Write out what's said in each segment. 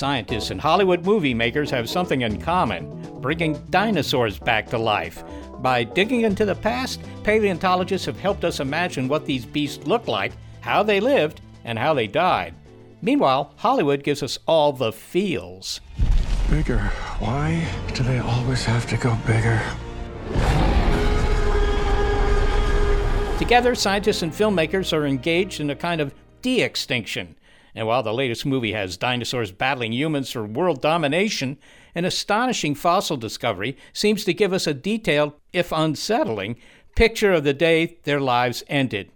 Scientists and Hollywood movie makers have something in common bringing dinosaurs back to life. By digging into the past, paleontologists have helped us imagine what these beasts looked like, how they lived, and how they died. Meanwhile, Hollywood gives us all the feels. Bigger. Why do they always have to go bigger? Together, scientists and filmmakers are engaged in a kind of de extinction. And while the latest movie has dinosaurs battling humans for world domination, an astonishing fossil discovery seems to give us a detailed, if unsettling, picture of the day their lives ended.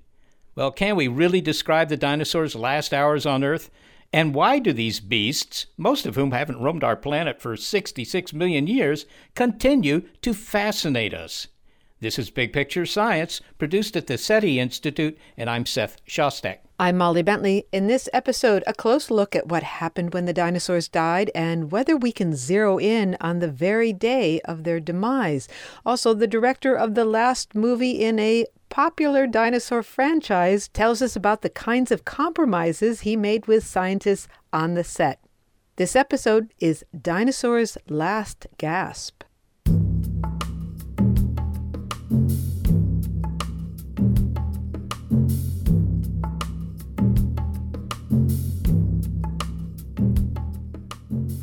Well, can we really describe the dinosaurs' last hours on Earth? And why do these beasts, most of whom haven't roamed our planet for 66 million years, continue to fascinate us? This is Big Picture Science, produced at the SETI Institute, and I'm Seth Shostak. I'm Molly Bentley. In this episode, a close look at what happened when the dinosaurs died and whether we can zero in on the very day of their demise. Also, the director of the last movie in a popular dinosaur franchise tells us about the kinds of compromises he made with scientists on the set. This episode is Dinosaurs' Last Gasp.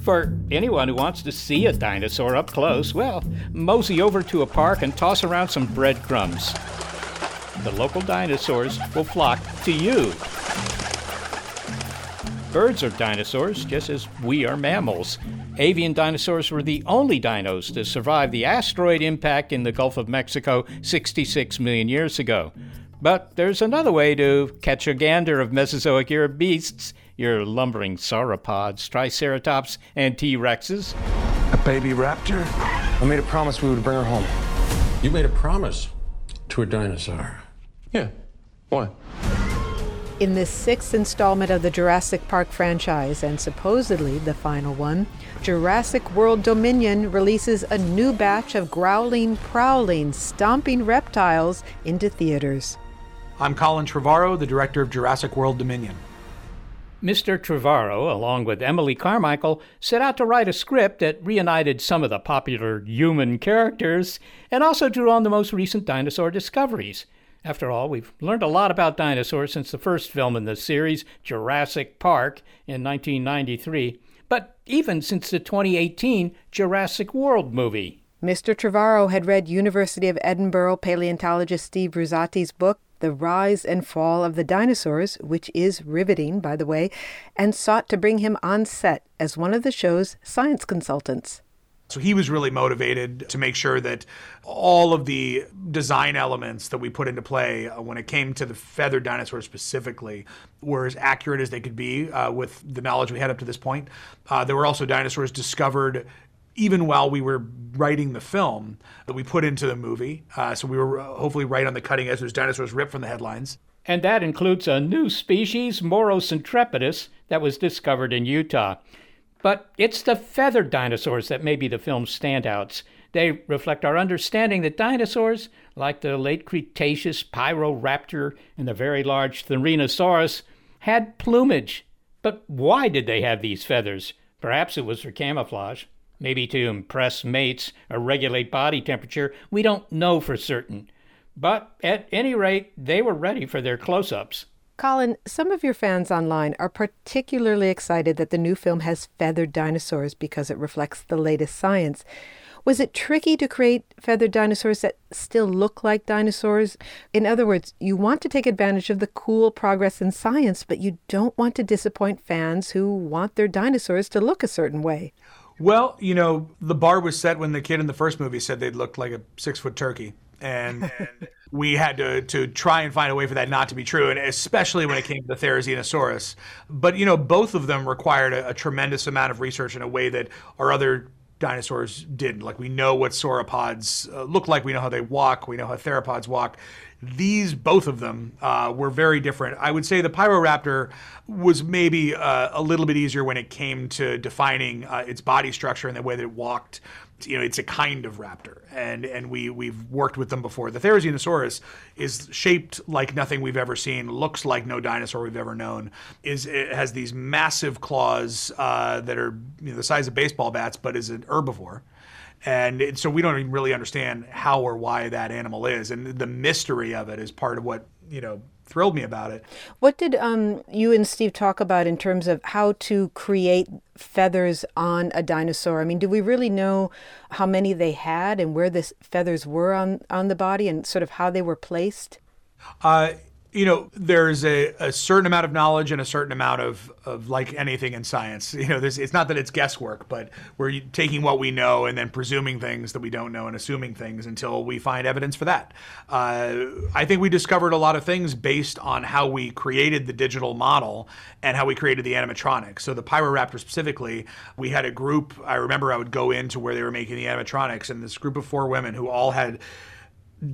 For anyone who wants to see a dinosaur up close, well, mosey over to a park and toss around some breadcrumbs. The local dinosaurs will flock to you. Birds are dinosaurs, just as we are mammals. Avian dinosaurs were the only dinos to survive the asteroid impact in the Gulf of Mexico 66 million years ago. But there's another way to catch a gander of Mesozoic era beasts your lumbering sauropods, triceratops, and T Rexes. A baby raptor? I made a promise we would bring her home. You made a promise to a dinosaur. Yeah. Why? In this sixth installment of the Jurassic Park franchise, and supposedly the final one, Jurassic World Dominion releases a new batch of growling, prowling, stomping reptiles into theaters. I'm Colin Trevorrow, the director of Jurassic World Dominion. Mr. Trevorrow, along with Emily Carmichael, set out to write a script that reunited some of the popular human characters and also drew on the most recent dinosaur discoveries. After all, we've learned a lot about dinosaurs since the first film in the series, Jurassic Park, in 1993, but even since the 2018 Jurassic World movie. Mr. Trevorrow had read University of Edinburgh paleontologist Steve Brusatte's book, the Rise and Fall of the Dinosaurs, which is riveting, by the way, and sought to bring him on set as one of the show's science consultants. So he was really motivated to make sure that all of the design elements that we put into play uh, when it came to the feathered dinosaurs specifically were as accurate as they could be uh, with the knowledge we had up to this point. Uh, there were also dinosaurs discovered even while we were writing the film that we put into the movie. Uh, so we were uh, hopefully right on the cutting edge. Those dinosaurs ripped from the headlines. And that includes a new species, Moros intrepidus, that was discovered in Utah. But it's the feathered dinosaurs that may be the film's standouts. They reflect our understanding that dinosaurs, like the late Cretaceous Pyroraptor and the very large Therizinosaurus, had plumage. But why did they have these feathers? Perhaps it was for camouflage maybe to impress mates or regulate body temperature. We don't know for certain. But at any rate, they were ready for their close ups. Colin, some of your fans online are particularly excited that the new film has feathered dinosaurs because it reflects the latest science. Was it tricky to create feathered dinosaurs that still look like dinosaurs? In other words, you want to take advantage of the cool progress in science, but you don't want to disappoint fans who want their dinosaurs to look a certain way. Well, you know, the bar was set when the kid in the first movie said they looked like a six foot turkey. And, and we had to, to try and find a way for that not to be true, and especially when it came to the Therizinosaurus. But, you know, both of them required a, a tremendous amount of research in a way that our other dinosaurs didn't. Like we know what sauropods uh, look like, we know how they walk, we know how theropods walk. These, both of them, uh, were very different. I would say the Pyroraptor was maybe uh, a little bit easier when it came to defining uh, its body structure and the way that it walked. You know, it's a kind of raptor, and and we we've worked with them before. The Therizinosaurus is shaped like nothing we've ever seen, looks like no dinosaur we've ever known. Is it has these massive claws uh, that are you know, the size of baseball bats, but is an herbivore. And it, so we don't even really understand how or why that animal is, and the mystery of it is part of what you know thrilled me about it. What did um, you and Steve talk about in terms of how to create feathers on a dinosaur? I mean, do we really know how many they had and where the feathers were on, on the body and sort of how they were placed? Uh, you know, there's a, a certain amount of knowledge and a certain amount of, of like anything in science. You know, this it's not that it's guesswork, but we're taking what we know and then presuming things that we don't know and assuming things until we find evidence for that. Uh, I think we discovered a lot of things based on how we created the digital model and how we created the animatronics. So the Pyroraptor specifically, we had a group. I remember I would go into where they were making the animatronics, and this group of four women who all had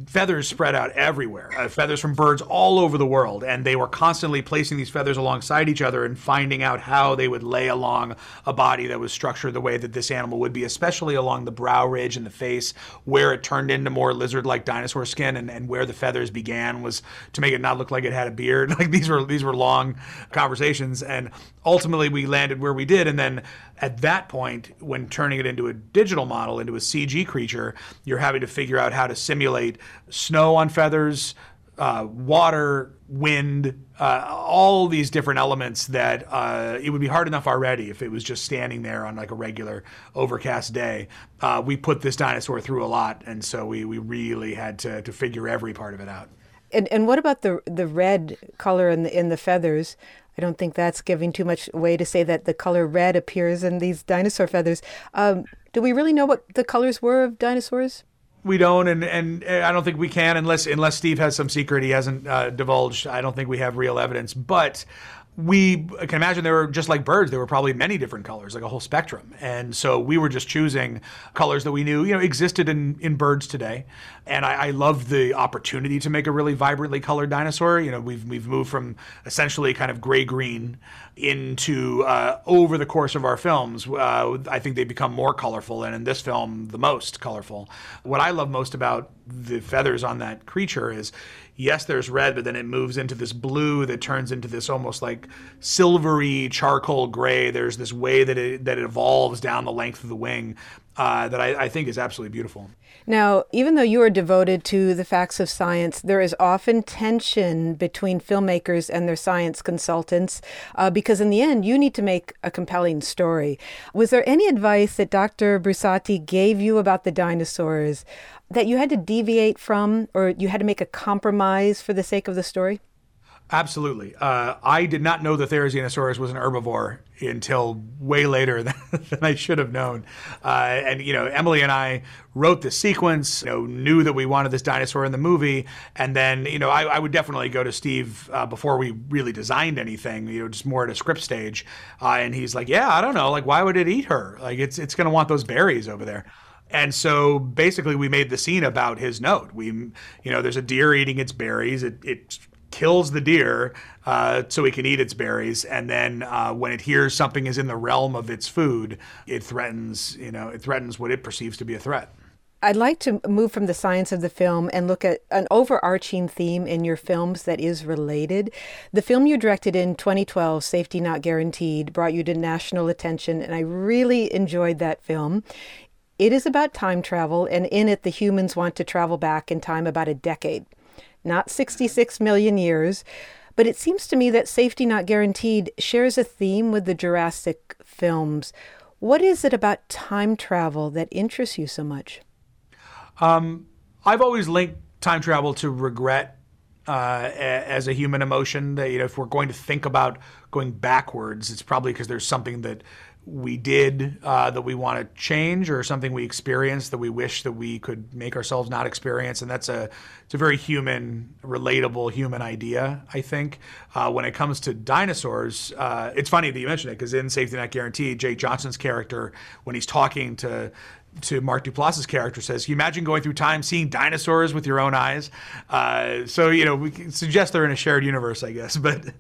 feathers spread out everywhere, uh, feathers from birds all over the world, and they were constantly placing these feathers alongside each other and finding out how they would lay along a body that was structured the way that this animal would be, especially along the brow ridge and the face, where it turned into more lizard-like dinosaur skin, and, and where the feathers began was to make it not look like it had a beard. Like these were these were long conversations, and ultimately we landed where we did, and then at that point, when turning it into a digital model, into a CG creature, you're having to figure out how to simulate snow on feathers, uh, water, wind, uh, all these different elements that uh, it would be hard enough already if it was just standing there on like a regular overcast day. Uh, we put this dinosaur through a lot, and so we, we really had to, to figure every part of it out. And and what about the the red color in the in the feathers? I don't think that's giving too much way to say that the color red appears in these dinosaur feathers. Um, do we really know what the colors were of dinosaurs? We don't, and, and I don't think we can unless unless Steve has some secret he hasn't uh, divulged. I don't think we have real evidence, but we can imagine they were just like birds there were probably many different colors like a whole spectrum. And so we were just choosing colors that we knew you know existed in, in birds today. And I, I love the opportunity to make a really vibrantly colored dinosaur. You know we've, we've moved from essentially kind of gray green into uh, over the course of our films uh, i think they become more colorful and in this film the most colorful. What i love most about the feathers on that creature is yes, there's red, but then it moves into this blue that turns into this almost like silvery charcoal gray. There's this way that it that it evolves down the length of the wing uh, that I, I think is absolutely beautiful. Now, even though you are devoted to the facts of science, there is often tension between filmmakers and their science consultants uh, because, in the end, you need to make a compelling story. Was there any advice that Dr. Brusatte gave you about the dinosaurs that you had to deviate from or you had to make a compromise for the sake of the story? Absolutely. Uh, I did not know the Therizinosaurus was an herbivore until way later than, I should have known. Uh, and, you know, Emily and I wrote the sequence, you know, knew that we wanted this dinosaur in the movie. And then, you know, I, I would definitely go to Steve uh, before we really designed anything, you know, just more at a script stage. Uh, and he's like, yeah, I don't know. Like, why would it eat her? Like, it's, it's going to want those berries over there. And so basically, we made the scene about his note. We, you know, there's a deer eating its berries. It, it kills the deer uh, so it can eat its berries, and then uh, when it hears something is in the realm of its food, it threatens, you know, it threatens what it perceives to be a threat. I'd like to move from the science of the film and look at an overarching theme in your films that is related. The film you directed in 2012, Safety Not Guaranteed, brought you to national attention, and I really enjoyed that film. It is about time travel, and in it, the humans want to travel back in time about a decade, not 66 million years. But it seems to me that Safety Not Guaranteed shares a theme with the Jurassic films. What is it about time travel that interests you so much? Um, I've always linked time travel to regret uh, as a human emotion. That you know, if we're going to think about going backwards, it's probably because there's something that we did uh, that we want to change or something we experienced that we wish that we could make ourselves not experience and that's a it's a very human relatable human idea i think. Uh, when it comes to dinosaurs uh, it's funny that you mentioned it because in safety not guaranteed jake johnson's character when he's talking to to Mark Duplass's character says, "Can you imagine going through time seeing dinosaurs with your own eyes?" Uh, so you know, we suggest they're in a shared universe, I guess. But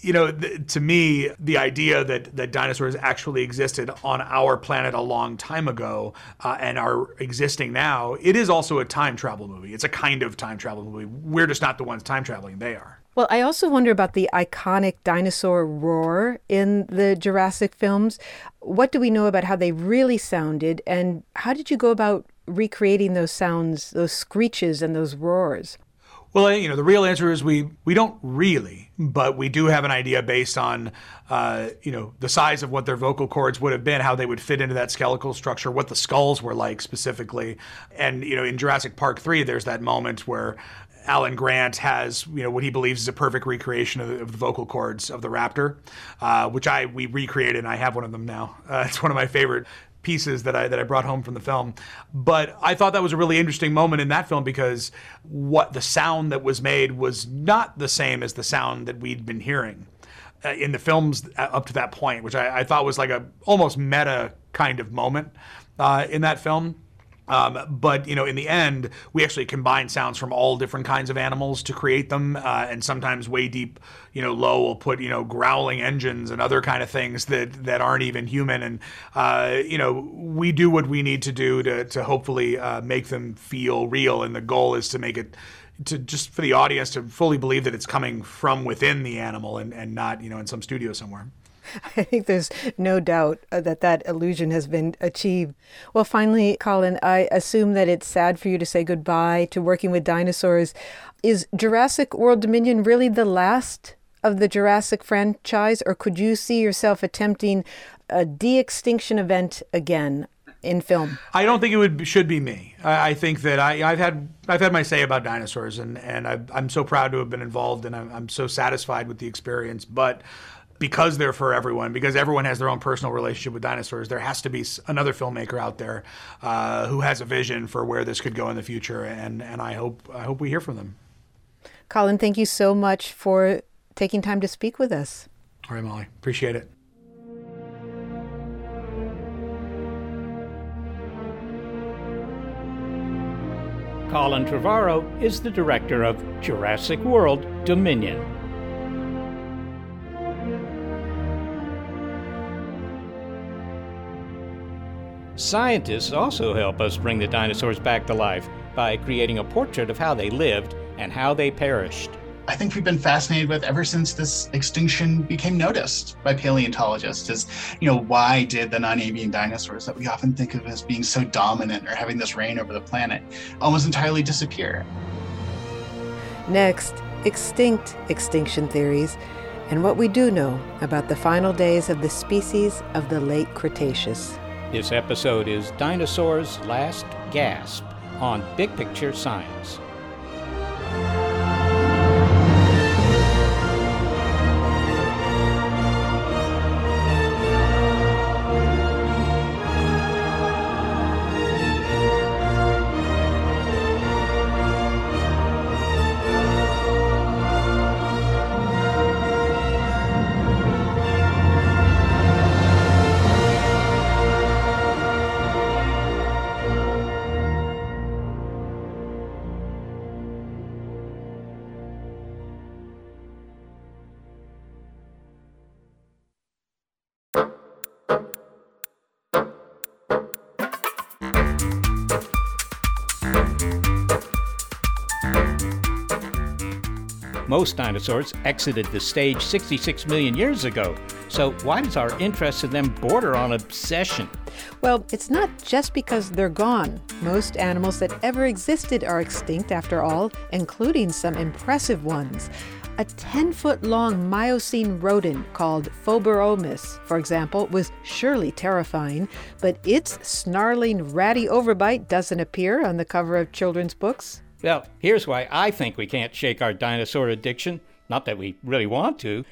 you know, th- to me, the idea that that dinosaurs actually existed on our planet a long time ago uh, and are existing now, it is also a time travel movie. It's a kind of time travel movie. We're just not the ones time traveling; they are. Well, I also wonder about the iconic dinosaur roar in the Jurassic films. What do we know about how they really sounded, and how did you go about recreating those sounds, those screeches, and those roars? Well, you know, the real answer is we we don't really, but we do have an idea based on, uh, you know, the size of what their vocal cords would have been, how they would fit into that skeletal structure, what the skulls were like specifically, and you know, in Jurassic Park three, there's that moment where Alan Grant has you know what he believes is a perfect recreation of the, of the vocal cords of the raptor, uh, which I we recreated and I have one of them now. Uh, it's one of my favorite pieces that I that I brought home from the film. But I thought that was a really interesting moment in that film because what the sound that was made was not the same as the sound that we'd been hearing uh, in the films up to that point, which I, I thought was like a almost meta kind of moment uh, in that film. Um, but you know, in the end, we actually combine sounds from all different kinds of animals to create them, uh, and sometimes way deep, you know, low will put you know growling engines and other kind of things that that aren't even human, and uh, you know, we do what we need to do to to hopefully uh, make them feel real, and the goal is to make it to just for the audience to fully believe that it's coming from within the animal and, and not you know in some studio somewhere. I think there's no doubt uh, that that illusion has been achieved. Well, finally, Colin, I assume that it's sad for you to say goodbye to working with dinosaurs. Is Jurassic World Dominion really the last of the Jurassic franchise, or could you see yourself attempting a de extinction event again? in film? I don't think it would should be me. I, I think that I, have had I've had my say about dinosaurs, and and i am so proud to have been involved, and I'm, I'm so satisfied with the experience. But because they're for everyone, because everyone has their own personal relationship with dinosaurs, there has to be another filmmaker out there uh, who has a vision for where this could go in the future, and and I hope I hope we hear from them. Colin, thank you so much for taking time to speak with us. All right, Molly, appreciate it. Colin Trevorrow is the director of Jurassic World Dominion. Scientists also help us bring the dinosaurs back to life by creating a portrait of how they lived and how they perished. I think we've been fascinated with ever since this extinction became noticed by paleontologists is, you know, why did the non-avian dinosaurs that we often think of as being so dominant or having this reign over the planet almost entirely disappear? Next, extinct extinction theories and what we do know about the final days of the species of the late Cretaceous. This episode is Dinosaurs' Last Gasp on Big Picture Science. Most dinosaurs exited the stage 66 million years ago, so why does our interest in them border on obsession? Well, it's not just because they're gone. Most animals that ever existed are extinct, after all, including some impressive ones. A 10 foot long Miocene rodent called Phoberomys, for example, was surely terrifying, but its snarling, ratty overbite doesn't appear on the cover of children's books. Well, here's why I think we can't shake our dinosaur addiction. Not that we really want to.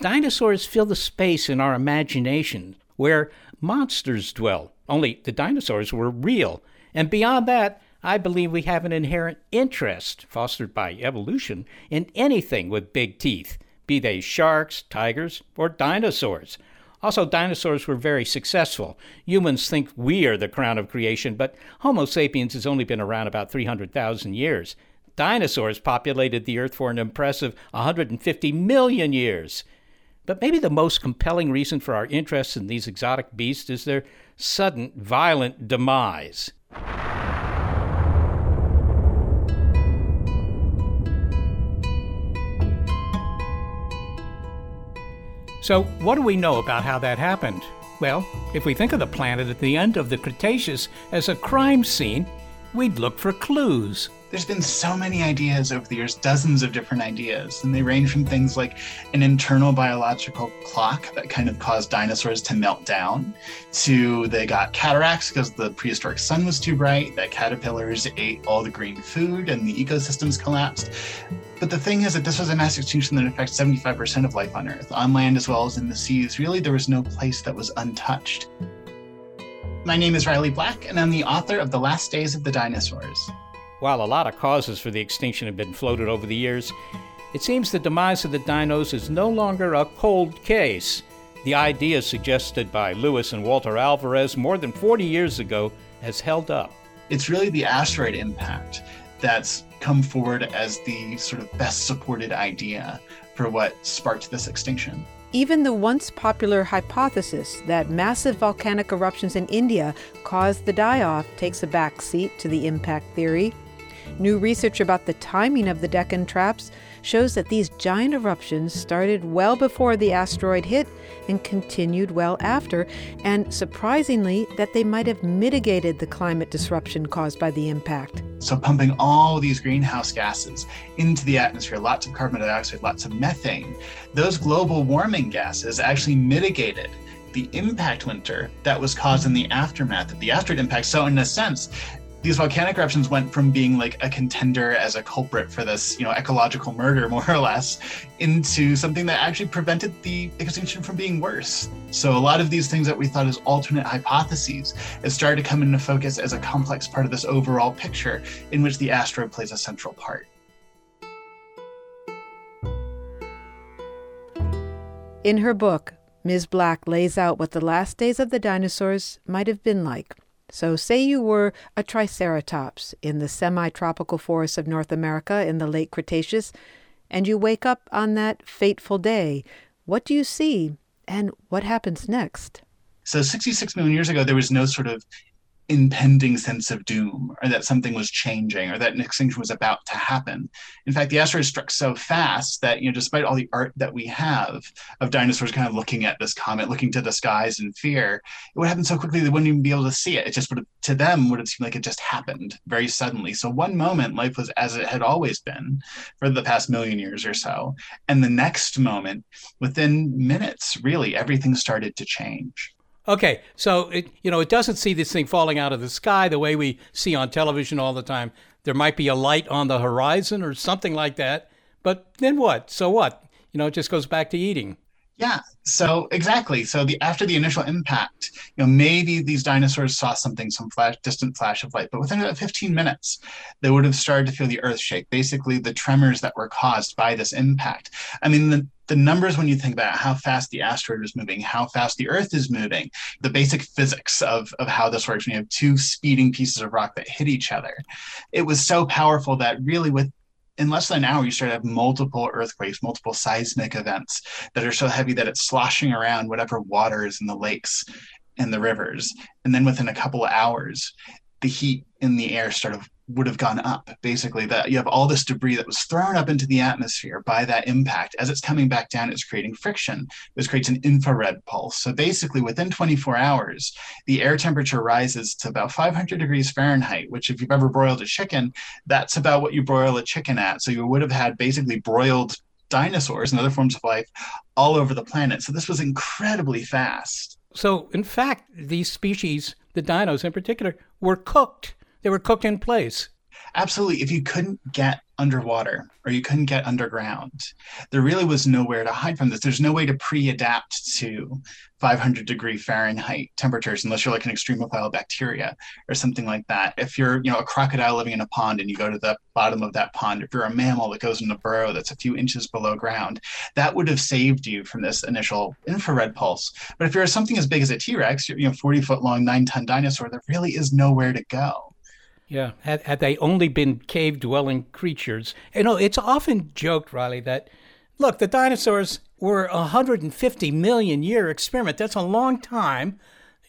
Dinosaurs fill the space in our imagination where monsters dwell. Only the dinosaurs were real. And beyond that, I believe we have an inherent interest, fostered by evolution, in anything with big teeth, be they sharks, tigers, or dinosaurs. Also, dinosaurs were very successful. Humans think we are the crown of creation, but Homo sapiens has only been around about 300,000 years. Dinosaurs populated the Earth for an impressive 150 million years. But maybe the most compelling reason for our interest in these exotic beasts is their sudden, violent demise. So, what do we know about how that happened? Well, if we think of the planet at the end of the Cretaceous as a crime scene, we'd look for clues there's been so many ideas over the years, dozens of different ideas, and they range from things like an internal biological clock that kind of caused dinosaurs to melt down, to they got cataracts because the prehistoric sun was too bright, that caterpillars ate all the green food and the ecosystems collapsed. But the thing is that this was a mass extinction that affects 75% of life on Earth, on land as well as in the seas. Really, there was no place that was untouched. My name is Riley Black, and I'm the author of The Last Days of the Dinosaurs. While a lot of causes for the extinction have been floated over the years, it seems the demise of the dinos is no longer a cold case. The idea suggested by Lewis and Walter Alvarez more than 40 years ago has held up. It's really the asteroid impact that's come forward as the sort of best supported idea for what sparked this extinction. Even the once popular hypothesis that massive volcanic eruptions in India caused the die off takes a back seat to the impact theory. New research about the timing of the Deccan traps shows that these giant eruptions started well before the asteroid hit and continued well after, and surprisingly, that they might have mitigated the climate disruption caused by the impact. So, pumping all these greenhouse gases into the atmosphere, lots of carbon dioxide, lots of methane, those global warming gases actually mitigated the impact winter that was caused in the aftermath of the asteroid impact. So, in a sense, these volcanic eruptions went from being like a contender as a culprit for this, you know, ecological murder, more or less, into something that actually prevented the extinction from being worse. So a lot of these things that we thought as alternate hypotheses have started to come into focus as a complex part of this overall picture in which the asteroid plays a central part. In her book, Ms. Black lays out what the last days of the dinosaurs might have been like. So, say you were a Triceratops in the semi tropical forests of North America in the late Cretaceous, and you wake up on that fateful day. What do you see, and what happens next? So, 66 million years ago, there was no sort of impending sense of doom or that something was changing or that an extinction was about to happen. In fact, the asteroid struck so fast that, you know, despite all the art that we have of dinosaurs kind of looking at this comet, looking to the skies in fear, it would happen so quickly they wouldn't even be able to see it. It just would have, to them, would have seemed like it just happened very suddenly. So one moment, life was as it had always been for the past million years or so. And the next moment, within minutes, really, everything started to change. Okay, so it you know it doesn't see this thing falling out of the sky the way we see on television all the time. There might be a light on the horizon or something like that, but then what? So what? You know, it just goes back to eating. Yeah. So exactly. So the after the initial impact, you know, maybe these dinosaurs saw something, some flash, distant flash of light, but within about 15 minutes, they would have started to feel the earth shake. Basically, the tremors that were caused by this impact. I mean, the the numbers when you think about how fast the asteroid was moving, how fast the Earth is moving, the basic physics of, of how this works when you have two speeding pieces of rock that hit each other. It was so powerful that really with in less than an hour, you start to have multiple earthquakes, multiple seismic events that are so heavy that it's sloshing around whatever water is in the lakes and the rivers. And then within a couple of hours, the heat in the air of would have gone up basically that you have all this debris that was thrown up into the atmosphere by that impact. As it's coming back down it's creating friction. This creates an infrared pulse. So basically within 24 hours the air temperature rises to about 500 degrees fahrenheit which if you've ever broiled a chicken that's about what you broil a chicken at. So you would have had basically broiled dinosaurs and other forms of life all over the planet. So this was incredibly fast. So in fact these species the dinos in particular were cooked they were cooked in place. Absolutely. If you couldn't get underwater or you couldn't get underground. There really was nowhere to hide from this. There's no way to pre-adapt to 500 degree Fahrenheit temperatures unless you're like an extremophile bacteria or something like that. If you're, you know, a crocodile living in a pond and you go to the bottom of that pond, if you're a mammal that goes in a burrow that's a few inches below ground, that would have saved you from this initial infrared pulse. But if you're something as big as a T-Rex, you know, 40 foot long, nine ton dinosaur, there really is nowhere to go. Yeah, had, had they only been cave dwelling creatures. You know, it's often joked, Riley, that look, the dinosaurs were a 150 million year experiment. That's a long time.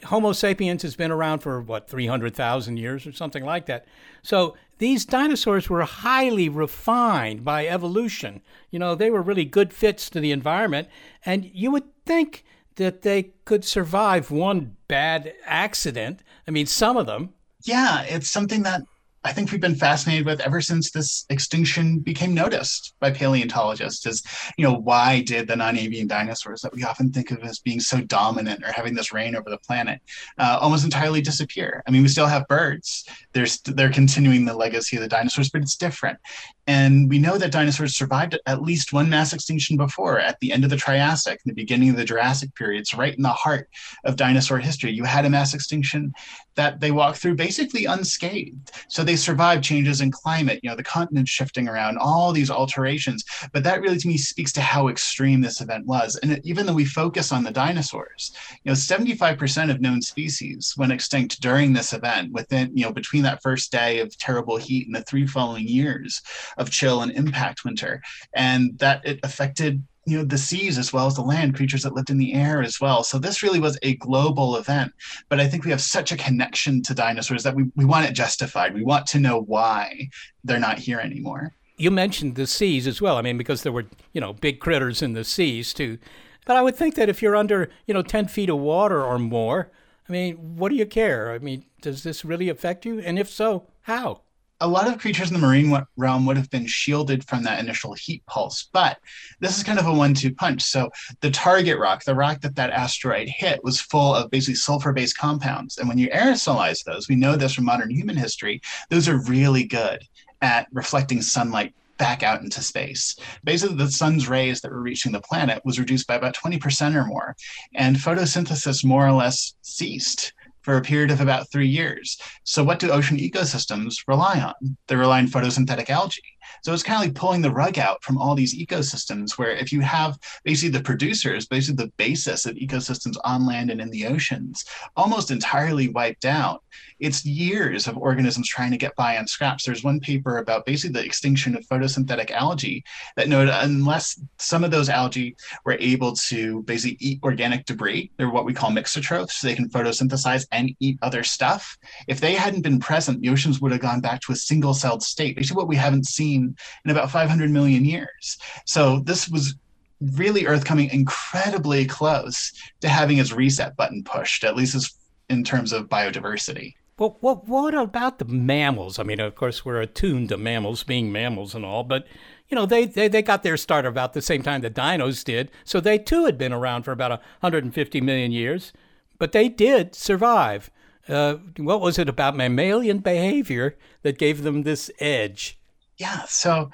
Homo sapiens has been around for what 300,000 years or something like that. So these dinosaurs were highly refined by evolution. You know, they were really good fits to the environment, and you would think that they could survive one bad accident. I mean, some of them, yeah, it's something that I think we've been fascinated with ever since this extinction became noticed by paleontologists is, you know, why did the non-avian dinosaurs that we often think of as being so dominant or having this reign over the planet uh, almost entirely disappear? I mean, we still have birds. They're, they're continuing the legacy of the dinosaurs, but it's different. And we know that dinosaurs survived at least one mass extinction before at the end of the Triassic, the beginning of the Jurassic period. So, right in the heart of dinosaur history, you had a mass extinction that they walked through basically unscathed. So, they survived changes in climate, you know, the continent shifting around, all these alterations. But that really to me speaks to how extreme this event was. And even though we focus on the dinosaurs, you know, 75% of known species went extinct during this event within, you know, between that first day of terrible heat and the three following years of chill and impact winter, and that it affected you know the seas as well as the land creatures that lived in the air as well. So this really was a global event. But i think we have such a connection to dinosaurs that we, we want it justified. We want to know why they're not here anymore. You mentioned the seas as well. I mean because there were you know big critters in the seas too. But i would think that if you're under you know 10 feet of water or more i mean what do you care? I mean does this really affect you? And if so how a lot of creatures in the marine realm would have been shielded from that initial heat pulse, but this is kind of a one two punch. So, the target rock, the rock that that asteroid hit, was full of basically sulfur based compounds. And when you aerosolize those, we know this from modern human history, those are really good at reflecting sunlight back out into space. Basically, the sun's rays that were reaching the planet was reduced by about 20% or more, and photosynthesis more or less ceased for a period of about three years. So, what do ocean ecosystems rely on? They rely on photosynthetic algae. So it's kind of like pulling the rug out from all these ecosystems where if you have basically the producers, basically the basis of ecosystems on land and in the oceans, almost entirely wiped out, it's years of organisms trying to get by on scraps. There's one paper about basically the extinction of photosynthetic algae that noted unless some of those algae were able to basically eat organic debris, they're what we call mixotrophs, so they can photosynthesize and eat other stuff. If they hadn't been present, the oceans would have gone back to a single celled state, basically what we haven't seen in about 500 million years. So this was really Earth coming incredibly close to having its reset button pushed, at least as in terms of biodiversity. Well, what, what about the mammals? I mean, of course, we're attuned to mammals being mammals and all, but you know, they, they, they got their start about the same time the dinos did. So they too had been around for about 150 million years, but they did survive. Uh, what was it about mammalian behavior that gave them this edge? Yeah, so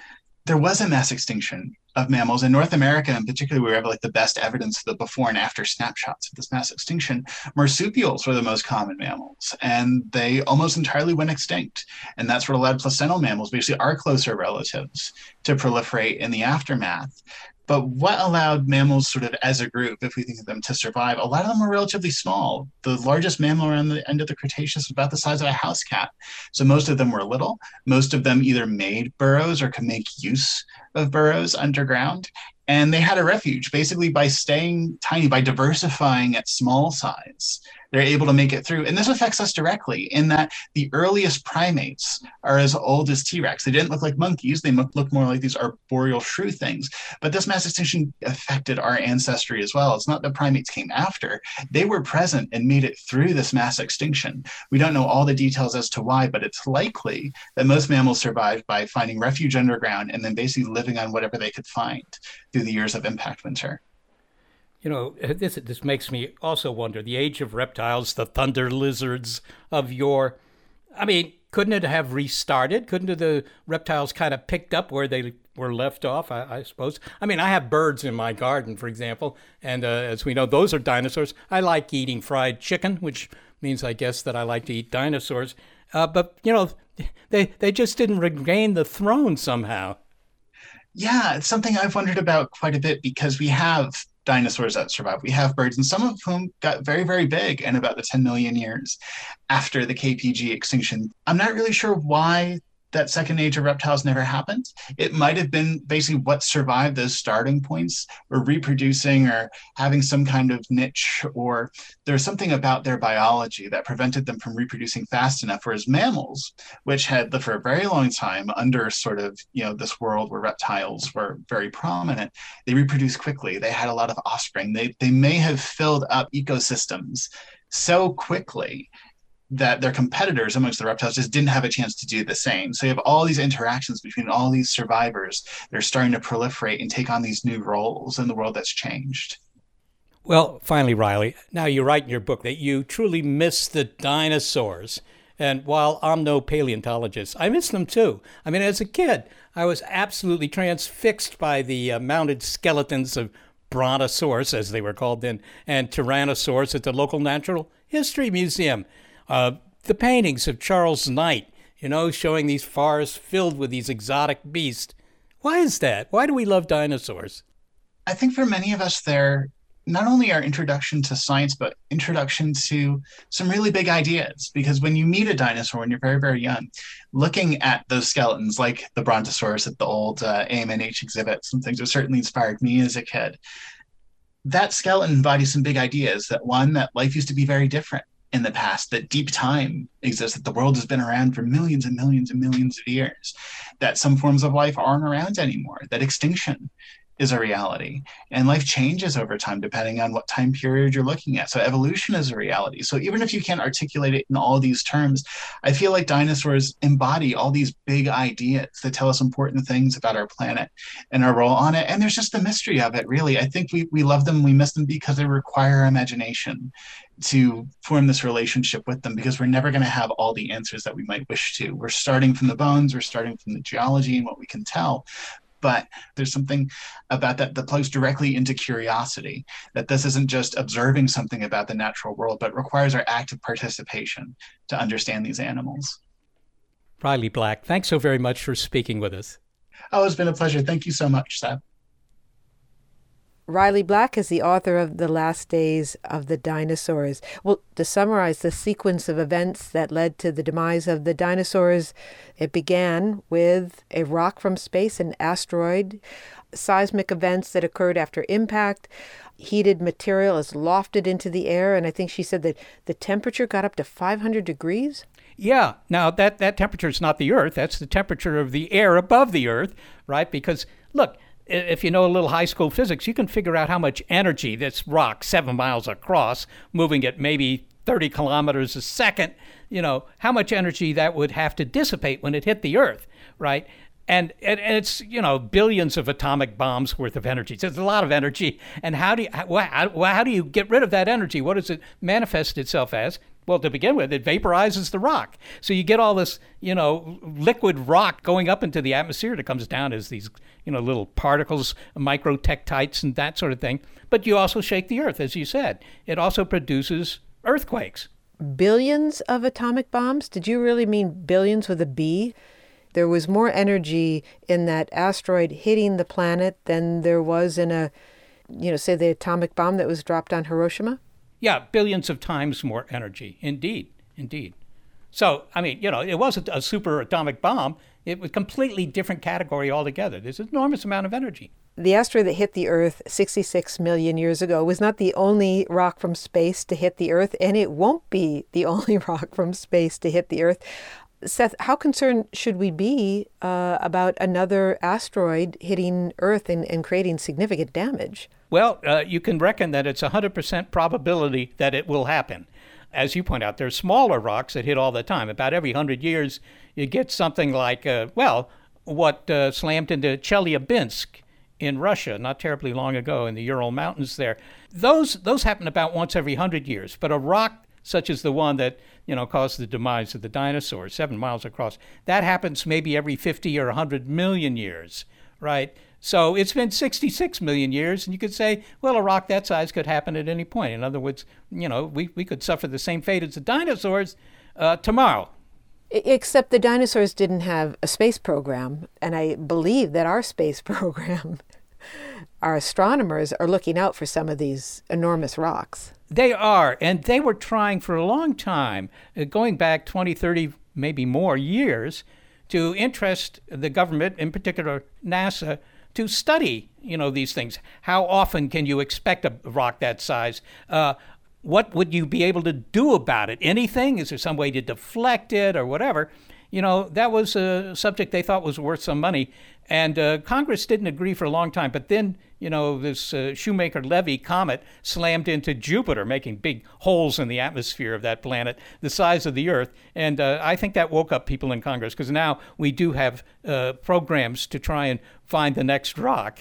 there was a mass extinction of mammals in North America, in particular, we have like the best evidence of the before and after snapshots of this mass extinction. Marsupials were the most common mammals, and they almost entirely went extinct. And that's what allowed placental mammals, basically our closer relatives, to proliferate in the aftermath. But what allowed mammals, sort of as a group, if we think of them, to survive? A lot of them were relatively small. The largest mammal around the end of the Cretaceous was about the size of a house cat. So most of them were little. Most of them either made burrows or could make use of burrows underground. And they had a refuge basically by staying tiny, by diversifying at small size they're able to make it through. And this affects us directly in that the earliest primates are as old as T Rex. They didn't look like monkeys, they look more like these arboreal shrew things. But this mass extinction affected our ancestry as well. It's not that primates came after, they were present and made it through this mass extinction. We don't know all the details as to why, but it's likely that most mammals survived by finding refuge underground and then basically living on whatever they could find through the years of impact winter. You know, this this makes me also wonder the age of reptiles, the thunder lizards of yore. I mean, couldn't it have restarted? Couldn't the reptiles kind of picked up where they were left off? I, I suppose. I mean, I have birds in my garden, for example, and uh, as we know, those are dinosaurs. I like eating fried chicken, which means, I guess, that I like to eat dinosaurs. Uh, but you know, they they just didn't regain the throne somehow. Yeah, it's something I've wondered about quite a bit because we have dinosaurs that survived. We have birds, and some of whom got very, very big in about the 10 million years after the KPG extinction. I'm not really sure why that second age of reptiles never happened. It might have been basically what survived those starting points or reproducing or having some kind of niche, or there's something about their biology that prevented them from reproducing fast enough. Whereas mammals, which had lived for a very long time under sort of, you know, this world where reptiles were very prominent, they reproduced quickly. They had a lot of offspring. They, they may have filled up ecosystems so quickly that their competitors amongst the reptiles just didn't have a chance to do the same. So you have all these interactions between all these survivors. They're starting to proliferate and take on these new roles in the world that's changed. Well, finally, Riley, now you write in your book that you truly miss the dinosaurs. And while I'm no paleontologist, I miss them too. I mean, as a kid, I was absolutely transfixed by the uh, mounted skeletons of Brontosaurus, as they were called then, and Tyrannosaurus at the local Natural History Museum. Uh, the paintings of Charles Knight, you know, showing these forests filled with these exotic beasts. Why is that? Why do we love dinosaurs? I think for many of us, they're not only our introduction to science, but introduction to some really big ideas. Because when you meet a dinosaur when you're very, very young, looking at those skeletons, like the Brontosaurus at the old uh, AMNH exhibit, some things, have certainly inspired me as a kid. That skeleton embodies some big ideas. That one, that life used to be very different in the past that deep time exists that the world has been around for millions and millions and millions of years that some forms of life aren't around anymore that extinction is a reality. And life changes over time depending on what time period you're looking at. So evolution is a reality. So even if you can't articulate it in all these terms i feel like dinosaurs embody all these big ideas that tell us important things about our planet and our role on it. And there's just the mystery of it really. I think we, we love them we miss them because they require imagination to form this relationship with them because we're never going to have all the answers that we might wish to. We're starting from the bones, we're starting from the geology and what we can tell. But there's something about that that plugs directly into curiosity, that this isn't just observing something about the natural world, but requires our active participation to understand these animals. Riley Black, thanks so very much for speaking with us. Oh, it's been a pleasure. Thank you so much, Seth. Riley Black is the author of The Last Days of the Dinosaurs. Well, to summarize the sequence of events that led to the demise of the dinosaurs, it began with a rock from space, an asteroid, seismic events that occurred after impact. Heated material is lofted into the air, and I think she said that the temperature got up to 500 degrees. Yeah. Now that that temperature is not the Earth. That's the temperature of the air above the Earth, right? Because look, if you know a little high school physics, you can figure out how much energy this rock, seven miles across, moving at maybe 30 kilometers a second, you know, how much energy that would have to dissipate when it hit the Earth, right? And, and, it's, you know, billions of atomic bombs worth of energy. So it's a lot of energy. And how do you, how, how do you get rid of that energy? What does it manifest itself as? Well, to begin with, it vaporizes the rock. So you get all this, you know, liquid rock going up into the atmosphere that comes down as these, you know, little particles, microtektites, and that sort of thing. But you also shake the earth, as you said. It also produces earthquakes. Billions of atomic bombs? Did you really mean billions with a B? There was more energy in that asteroid hitting the planet than there was in a, you know, say the atomic bomb that was dropped on Hiroshima? Yeah, billions of times more energy. Indeed, indeed. So, I mean, you know, it wasn't a super atomic bomb. It was a completely different category altogether. There's an enormous amount of energy. The asteroid that hit the Earth 66 million years ago was not the only rock from space to hit the Earth, and it won't be the only rock from space to hit the Earth. Seth, how concerned should we be uh, about another asteroid hitting Earth and, and creating significant damage? Well, uh, you can reckon that it's a 100% probability that it will happen. As you point out, there's smaller rocks that hit all the time. About every 100 years, you get something like, uh, well, what uh, slammed into Chelyabinsk in Russia not terribly long ago in the Ural Mountains there. Those, those happen about once every 100 years. But a rock such as the one that you know, caused the demise of the dinosaurs, seven miles across. That happens maybe every 50 or 100 million years, right? So it's been 66 million years, and you could say, well, a rock that size could happen at any point. In other words, you know, we, we could suffer the same fate as the dinosaurs uh, tomorrow. Except the dinosaurs didn't have a space program, and I believe that our space program, our astronomers are looking out for some of these enormous rocks. They are, and they were trying for a long time, uh, going back 20, 30, maybe more years, to interest the government, in particular NASA, to study, you know, these things. How often can you expect a rock that size? Uh, what would you be able to do about it? Anything? Is there some way to deflect it or whatever? You know, that was a subject they thought was worth some money. And uh, Congress didn't agree for a long time. But then, you know, this uh, Shoemaker Levy comet slammed into Jupiter, making big holes in the atmosphere of that planet, the size of the Earth. And uh, I think that woke up people in Congress because now we do have uh, programs to try and find the next rock.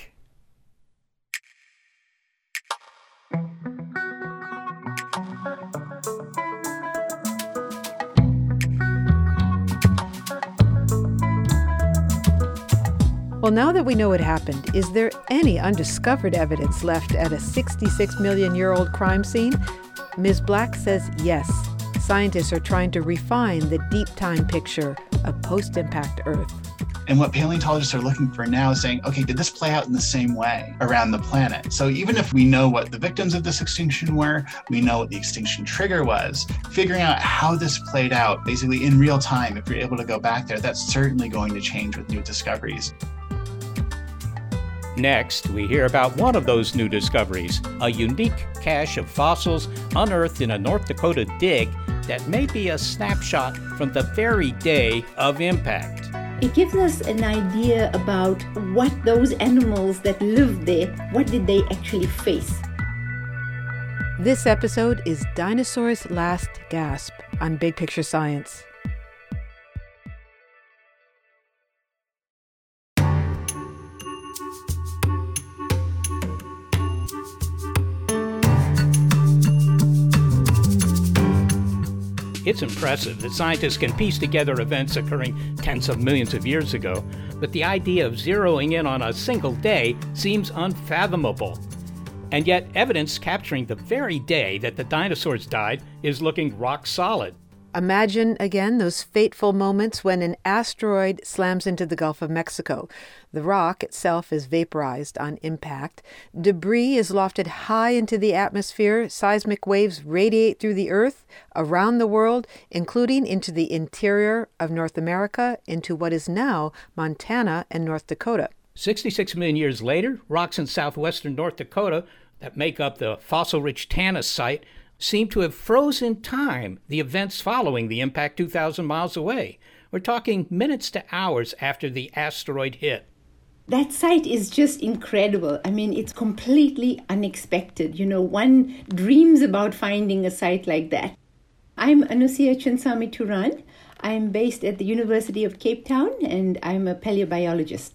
Well, now that we know what happened, is there any undiscovered evidence left at a 66 million year old crime scene? Ms. Black says yes. Scientists are trying to refine the deep time picture of post impact Earth. And what paleontologists are looking for now is saying, okay, did this play out in the same way around the planet? So even if we know what the victims of this extinction were, we know what the extinction trigger was, figuring out how this played out basically in real time, if you're able to go back there, that's certainly going to change with new discoveries. Next, we hear about one of those new discoveries a unique cache of fossils unearthed in a North Dakota dig that may be a snapshot from the very day of impact. It gives us an idea about what those animals that lived there, what did they actually face. This episode is Dinosaur's Last Gasp on Big Picture Science. It's impressive that scientists can piece together events occurring tens of millions of years ago, but the idea of zeroing in on a single day seems unfathomable. And yet, evidence capturing the very day that the dinosaurs died is looking rock solid. Imagine again those fateful moments when an asteroid slams into the Gulf of Mexico. The rock itself is vaporized on impact. Debris is lofted high into the atmosphere. Seismic waves radiate through the Earth, around the world, including into the interior of North America, into what is now Montana and North Dakota. 66 million years later, rocks in southwestern North Dakota that make up the fossil rich Tanis site seem to have frozen time the events following the impact 2,000 miles away. We're talking minutes to hours after the asteroid hit. That site is just incredible. I mean, it's completely unexpected. You know, one dreams about finding a site like that. I'm Anusuya Chinsamy Turan. I'm based at the University of Cape Town and I'm a paleobiologist.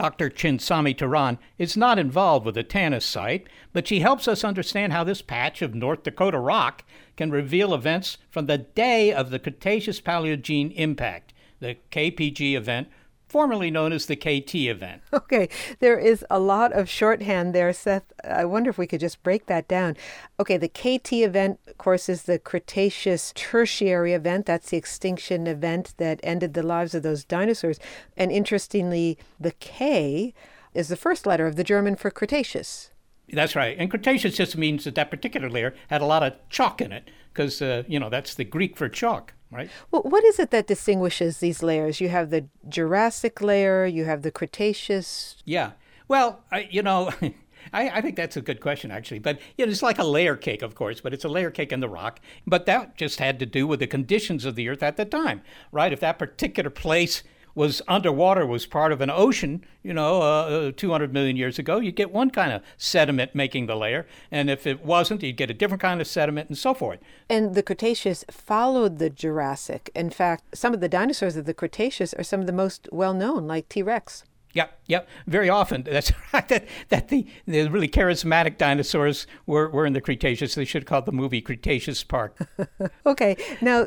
Dr. Chinsamy Turan is not involved with the Tanis site, but she helps us understand how this patch of North Dakota rock can reveal events from the day of the Cretaceous Paleogene impact, the KPG event formerly known as the KT event. Okay, there is a lot of shorthand there, Seth. I wonder if we could just break that down. Okay, the KT event, of course, is the Cretaceous Tertiary event. That's the extinction event that ended the lives of those dinosaurs. And interestingly, the K is the first letter of the German for Cretaceous. That's right. And Cretaceous just means that that particular layer had a lot of chalk in it because, uh, you know, that's the Greek for chalk right? Well, what is it that distinguishes these layers? You have the Jurassic layer, you have the Cretaceous. Yeah. Well, I, you know, I, I, think that's a good question, actually. But you know, it's like a layer cake, of course, but it's a layer cake in the rock. But that just had to do with the conditions of the Earth at the time, right? If that particular place was underwater, was part of an ocean, you know, uh, uh 200 million years ago, you'd get one kind of sediment making the layer. And if it wasn't, you'd get a different kind of sediment and so forth. And the Cretaceous followed the Jurassic. In fact, some of the dinosaurs of the Cretaceous are some of the most well known, like T. rex. Yep, yep. Very often, that's right. That, that the, the really charismatic dinosaurs were, were in the Cretaceous. They should have called the movie Cretaceous Park. okay. Now,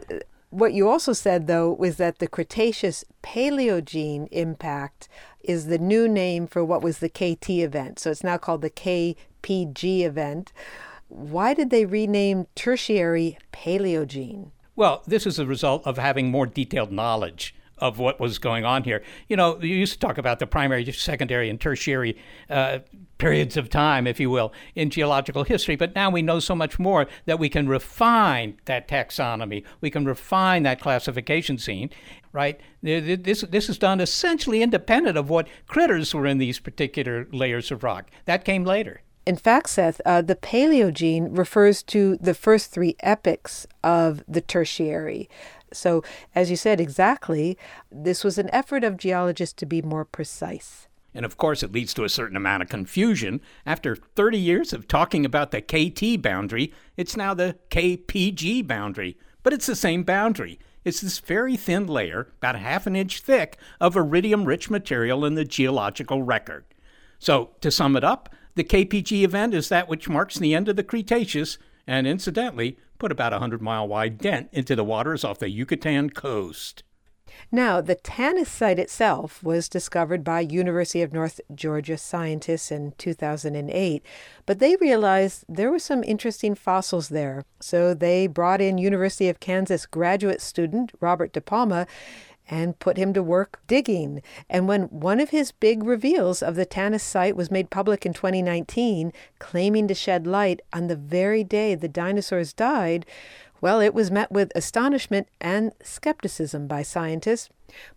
what you also said, though, was that the Cretaceous Paleogene impact is the new name for what was the KT event. So it's now called the KPG event. Why did they rename Tertiary Paleogene? Well, this is a result of having more detailed knowledge of what was going on here. You know, you used to talk about the primary, secondary, and tertiary uh, periods of time, if you will, in geological history, but now we know so much more that we can refine that taxonomy. We can refine that classification scene, right? This, this is done essentially independent of what critters were in these particular layers of rock. That came later. In fact, Seth, uh, the Paleogene refers to the first three epochs of the Tertiary. So, as you said exactly, this was an effort of geologists to be more precise. And of course, it leads to a certain amount of confusion. After 30 years of talking about the KT boundary, it's now the KPG boundary. But it's the same boundary. It's this very thin layer, about half an inch thick, of iridium rich material in the geological record. So, to sum it up, the KPG event is that which marks the end of the Cretaceous, and incidentally, put about a 100 mile wide dent into the waters off the Yucatan coast. Now, the Tanis site itself was discovered by University of North Georgia scientists in 2008, but they realized there were some interesting fossils there. So they brought in University of Kansas graduate student Robert DePalma and put him to work digging. And when one of his big reveals of the Tanis site was made public in 2019, claiming to shed light on the very day the dinosaurs died, well, it was met with astonishment and skepticism by scientists.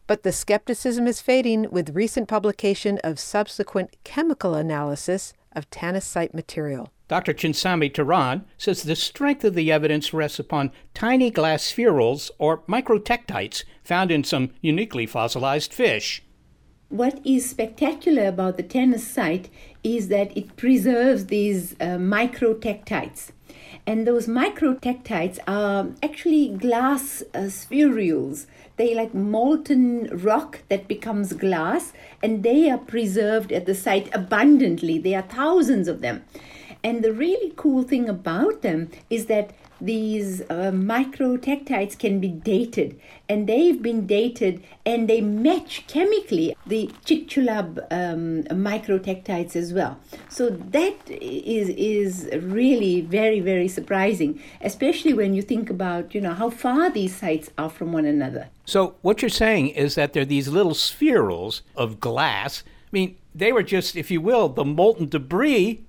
But the skepticism is fading with recent publication of subsequent chemical analysis of Tanis material. Dr. Chinsamy Turan says the strength of the evidence rests upon tiny glass spherules or microtektites found in some uniquely fossilized fish. What is spectacular about the Tanis is that it preserves these uh, microtektites. And those microtektites are actually glass uh, spherules. They like molten rock that becomes glass, and they are preserved at the site abundantly. There are thousands of them. And the really cool thing about them is that these uh, microtektites can be dated, and they've been dated and they match chemically the Chicxulub um, microtektites as well. So that is is really very very surprising, especially when you think about you know how far these sites are from one another. So what you're saying is that they're these little spherules of glass. I mean, they were just, if you will, the molten debris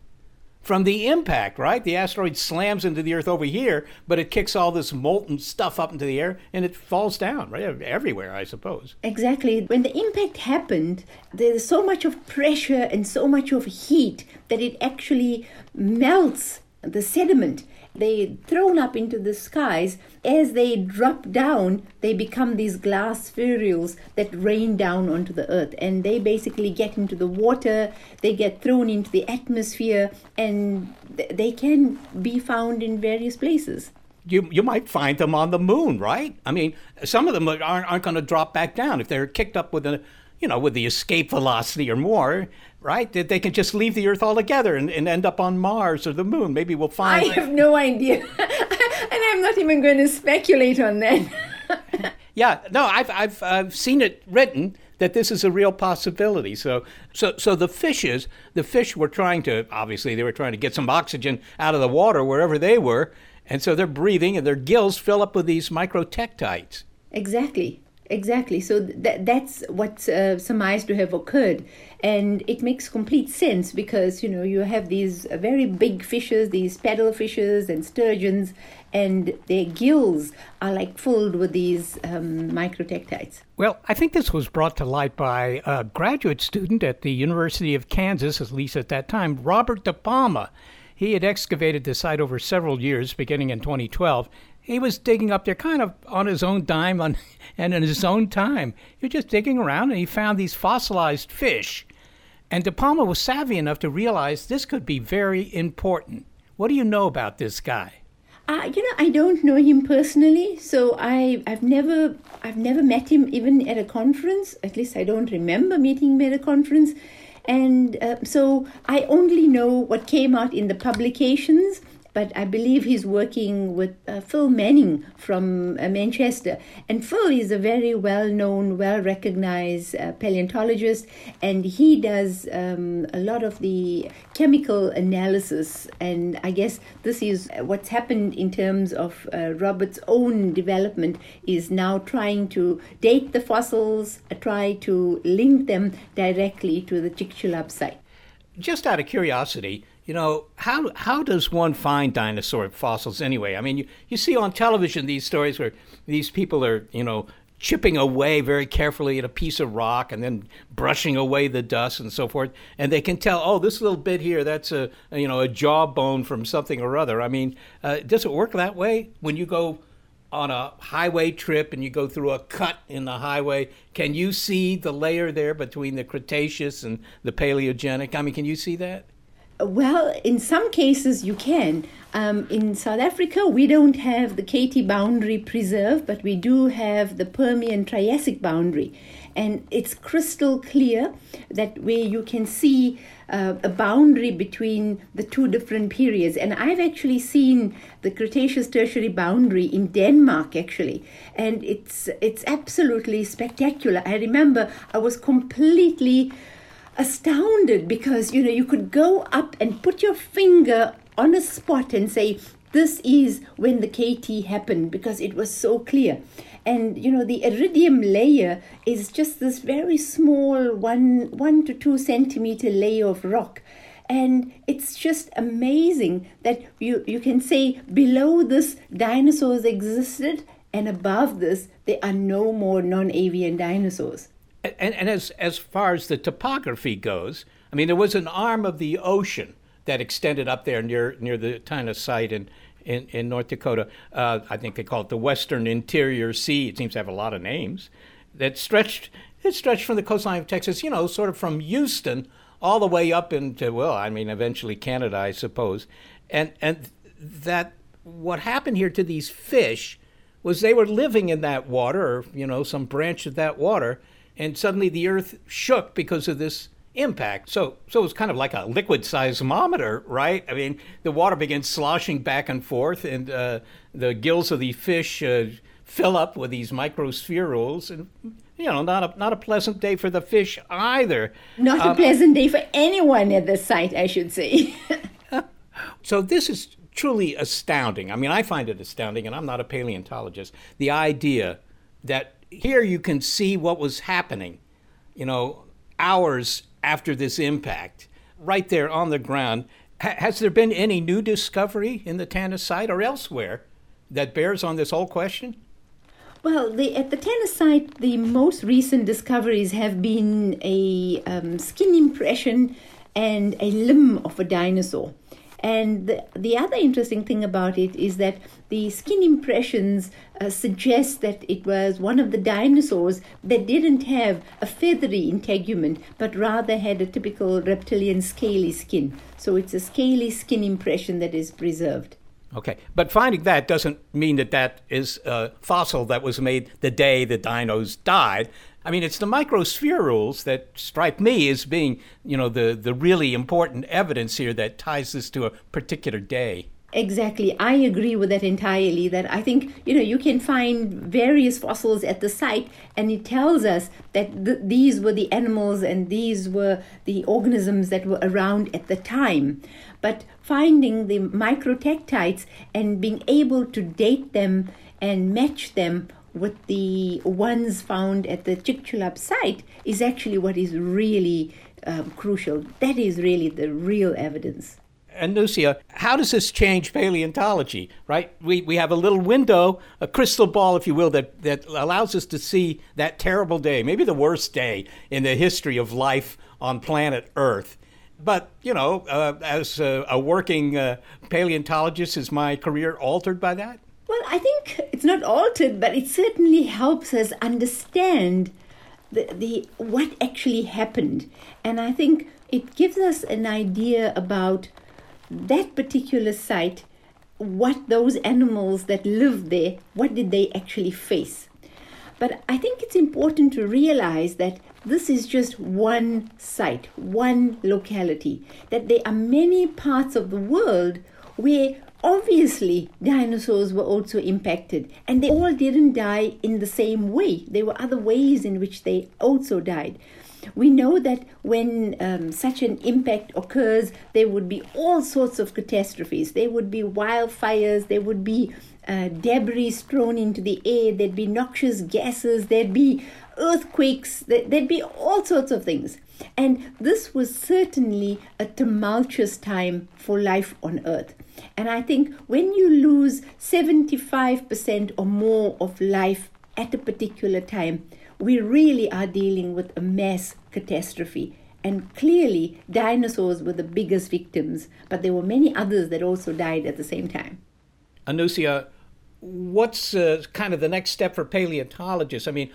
from the impact, right? The asteroid slams into the Earth over here, but it kicks all this molten stuff up into the air and it falls down, right? Everywhere, I suppose. Exactly. When the impact happened, there's so much of pressure and so much of heat that it actually melts the sediment they thrown up into the skies as they drop down they become these glass spherules that rain down onto the earth. And they basically get into the water they get thrown into the atmosphere and they can be found in various places. You you might find them on the moon, right? I mean, some of them aren't aren't going to drop back down. If they're kicked up with a, you know, with the escape velocity or more right? That they can just leave the Earth altogether and, and end up on Mars or the Moon. Maybe we'll find. I have no idea, and I'm not even going to speculate on that. yeah, no, I've I've I've seen it written that this is a real possibility. So so so the fishes, the fish were trying to obviously they were trying to get some oxygen out of the water wherever they were, and so they're breathing and their gills fill up with these microtektites. Exactly. Exactly. So that that's what's uh, surmised to have occurred, and it makes complete sense because you know you have these very big fishes, these paddle fishes and sturgeons, and their gills are like filled with these um, microtektites. Well, I think this was brought to light by a graduate student at the University of Kansas, at least at that time, Robert De Palma. He had excavated the site over several years, beginning in 2012, he was digging up there kind of on his own dime on, and in his own time. He was just digging around and he found these fossilized fish. And De Palma was savvy enough to realize this could be very important. What do you know about this guy? Uh, you know, I don't know him personally, so I I've never I've never met him even at a conference. At least I don't remember meeting him at a conference, and uh, so I only know what came out in the publications but I believe he's working with uh, Phil Manning from uh, Manchester. And Phil is a very well known, well recognized uh, paleontologist, and he does um, a lot of the chemical analysis. And I guess this is what's happened in terms of uh, Robert's own development, is now trying to date the fossils, uh, try to link them directly to the Chicxulub site. Just out of curiosity, you know, how how does one find dinosaur fossils anyway? I mean, you, you see on television these stories where these people are, you know, chipping away very carefully at a piece of rock and then brushing away the dust and so forth, and they can tell, oh, this little bit here, that's a you know a jawbone from something or other. I mean, uh, does it work that way when you go? on a highway trip and you go through a cut in the highway, can you see the layer there between the Cretaceous and the Paleogenic? I mean, can you see that? Well, in some cases you can. Um, in South Africa, we don't have the KT boundary Preserve, but we do have the Permian Triassic boundary. And it's crystal clear that where you can see uh, a boundary between the two different periods. And I've actually seen the Cretaceous Tertiary boundary in Denmark, actually, and it's it's absolutely spectacular. I remember I was completely astounded because you know you could go up and put your finger on a spot and say this is when the KT happened because it was so clear. And you know the iridium layer is just this very small one one to two centimeter layer of rock. And it's just amazing that you, you can say below this dinosaurs existed and above this there are no more non-avian dinosaurs and, and as as far as the topography goes, I mean, there was an arm of the ocean that extended up there near near the Tanis site in, in, in North Dakota. Uh, I think they call it the Western Interior Sea. It seems to have a lot of names. That stretched it stretched from the coastline of Texas, you know, sort of from Houston all the way up into well, I mean, eventually Canada, I suppose. And and that what happened here to these fish was they were living in that water, or you know, some branch of that water and suddenly the Earth shook because of this impact. So, so it was kind of like a liquid seismometer, right? I mean, the water began sloshing back and forth, and uh, the gills of the fish uh, fill up with these microspherules, and you know, not a not a pleasant day for the fish either. Not um, a pleasant day for anyone at the site, I should say. so this is truly astounding. I mean, I find it astounding, and I'm not a paleontologist. The idea that here you can see what was happening, you know, hours after this impact, right there on the ground. H- has there been any new discovery in the Tanis site or elsewhere that bears on this whole question? Well, the, at the Tanis site, the most recent discoveries have been a um, skin impression and a limb of a dinosaur. And the, the other interesting thing about it is that the skin impressions uh, suggest that it was one of the dinosaurs that didn't have a feathery integument, but rather had a typical reptilian scaly skin. So it's a scaly skin impression that is preserved. Okay, but finding that doesn't mean that that is a fossil that was made the day the dinos died. I mean, it's the microspherules that strike me as being, you know, the, the really important evidence here that ties this to a particular day. Exactly. I agree with that entirely. That I think, you know, you can find various fossils at the site and it tells us that th- these were the animals and these were the organisms that were around at the time. But finding the microtektites and being able to date them and match them with the ones found at the Chicxulub site is actually what is really um, crucial. That is really the real evidence. And Lucia, how does this change paleontology, right? We, we have a little window, a crystal ball, if you will, that, that allows us to see that terrible day, maybe the worst day in the history of life on planet Earth. But, you know, uh, as a, a working uh, paleontologist, is my career altered by that? Well, I think it's not altered, but it certainly helps us understand the, the what actually happened. And I think it gives us an idea about that particular site what those animals that lived there, what did they actually face? But I think it's important to realize that this is just one site, one locality, that there are many parts of the world where obviously dinosaurs were also impacted and they all didn't die in the same way. There were other ways in which they also died. We know that when um, such an impact occurs, there would be all sorts of catastrophes. There would be wildfires, there would be uh, debris thrown into the air, there'd be noxious gases, there'd be earthquakes, there'd be all sorts of things. And this was certainly a tumultuous time for life on Earth. And I think when you lose 75% or more of life at a particular time, we really are dealing with a mass catastrophe. And clearly, dinosaurs were the biggest victims, but there were many others that also died at the same time. Anusuya, what's uh, kind of the next step for paleontologists? I mean,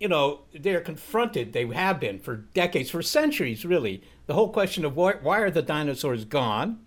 you know, they're confronted, they have been for decades, for centuries, really. The whole question of why, why are the dinosaurs gone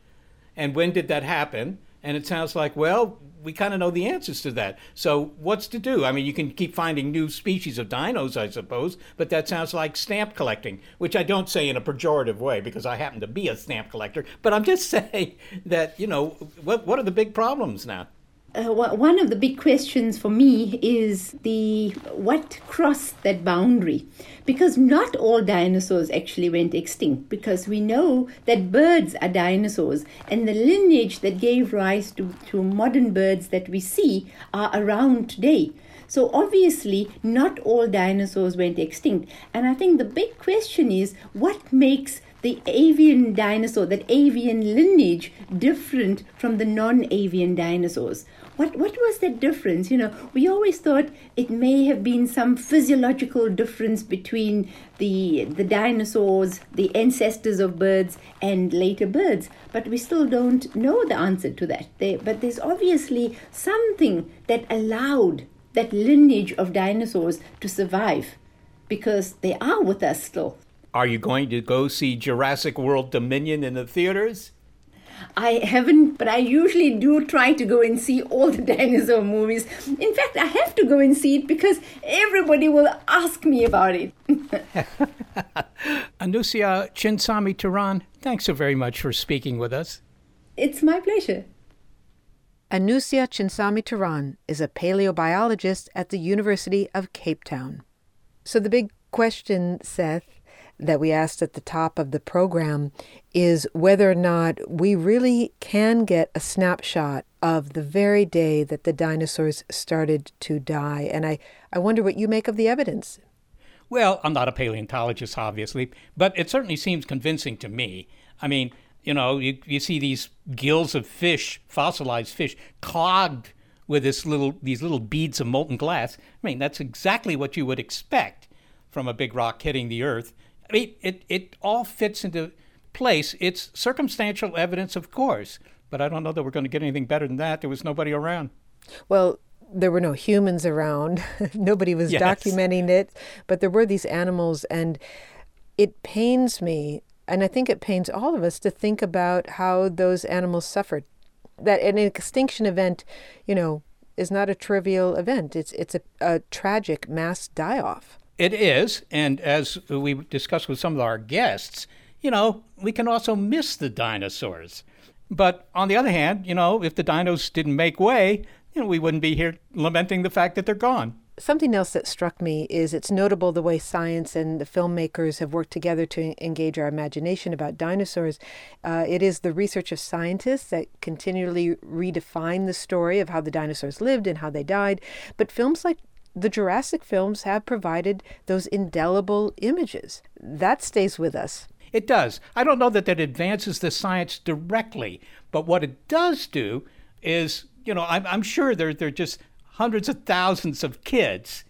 and when did that happen? And it sounds like, well, we kind of know the answers to that. So what's to do? I mean, you can keep finding new species of dinos, I suppose, but that sounds like stamp collecting, which I don't say in a pejorative way because I happen to be a stamp collector. But I'm just saying that, you know, what, what are the big problems now? Uh, one of the big questions for me is the what crossed that boundary? Because not all dinosaurs actually went extinct because we know that birds are dinosaurs and the lineage that gave rise to, to modern birds that we see are around today. So obviously not all dinosaurs went extinct and i think the big question is what makes the avian dinosaur, that avian lineage, different from the non avian dinosaurs. What, what was that difference? You know, we always thought it may have been some physiological difference between the, the dinosaurs, the ancestors of birds, and later birds, but we still don't know the answer to that. They, but there's obviously something that allowed that lineage of dinosaurs to survive because they are with us still. Are you going to go see Jurassic World Dominion in the theaters? I haven't, but I usually do try to go and see all the dinosaur movies. In fact, I have to go and see it because everybody will ask me about it. Anusuya Chinsamy Turan, thanks so very much for speaking with us. It's my pleasure. Anusuya Chinsamy Turan is a paleobiologist at the University of Cape Town. So the big question, Seth, that we asked at the top of the program is whether or not we really can get a snapshot of the very day that the dinosaurs started to die. And I, I wonder what you make of the evidence. Well, I'm not a paleontologist, obviously, but it certainly seems convincing to me. I mean, you know, you, you see these gills of fish, fossilized fish, clogged with this little these little beads of molten glass. I mean, that's exactly what you would expect from a big rock hitting the earth. I mean, it, it all fits into place. It's circumstantial evidence, of course, but I don't know that we're going to get anything better than that. There was nobody around. Well, there were no humans around. nobody was yes. documenting it, but there were these animals, and it pains me, and I think it pains all of us to think about how those animals suffered. That an extinction event, you know, is not a trivial event. It's it's a, a tragic mass die off. It is, and as we discussed with some of our guests, you know, we can also miss the dinosaurs. But on the other hand, you know, if the dinos didn't make way, you know, we wouldn't be here lamenting the fact that they're gone. Something else that struck me is it's notable the way science and the filmmakers have worked together to engage our imagination about dinosaurs. Uh, it is the research of scientists that continually redefine the story of how the dinosaurs lived and how they died. But films like the Jurassic films have provided those indelible images. That stays with us. It does. I don't know that that advances the science directly, but what it does do is, you know, I'm, I'm sure there, there are just hundreds of thousands of kids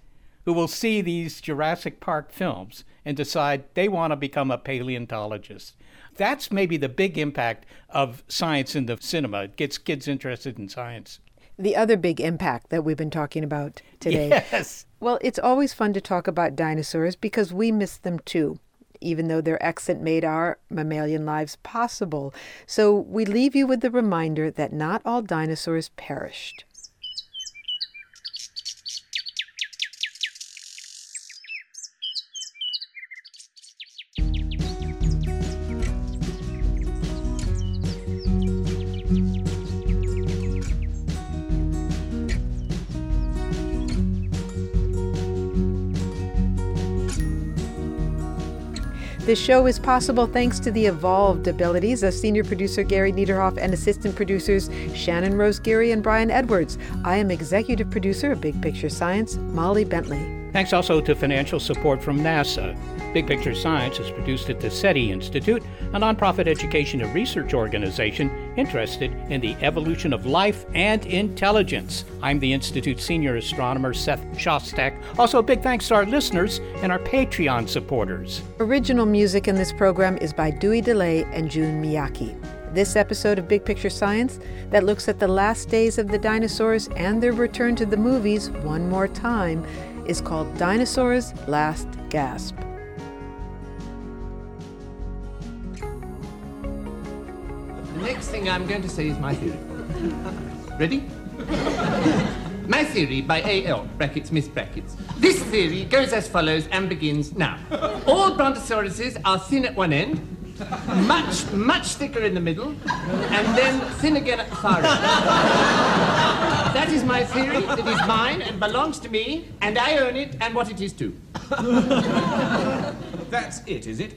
who will see these Jurassic Park films and decide they want to become a paleontologist. That's maybe the big impact of science in the cinema. It gets kids interested in science the other big impact that we've been talking about today. Yes. Well, it's always fun to talk about dinosaurs because we miss them too. even though their exit made our mammalian lives possible. So we leave you with the reminder that not all dinosaurs perished. This show is possible thanks to the evolved abilities of senior producer Gary Niederhoff and assistant producers Shannon Rose Geary and Brian Edwards. I am executive producer of Big Picture Science, Molly Bentley. Thanks also to financial support from NASA. Big Picture Science is produced at the SETI Institute, a nonprofit education and research organization interested in the evolution of life and intelligence. I'm the Institute's senior astronomer, Seth Shostak. Also, a big thanks to our listeners and our Patreon supporters. Original music in this program is by Dewey Dellay and Jun Miyake. This episode of Big Picture Science that looks at the last days of the dinosaurs and their return to the movies one more time is called Dinosaurs Last Gasp. Thing I'm going to say is my theory. Ready? my theory by A.L. brackets miss brackets. This theory goes as follows and begins now. All brontosauruses are thin at one end, much, much thicker in the middle, and then thin again at the far end. That is my theory. It is mine and belongs to me, and I own it and what it is too. That's it, is it?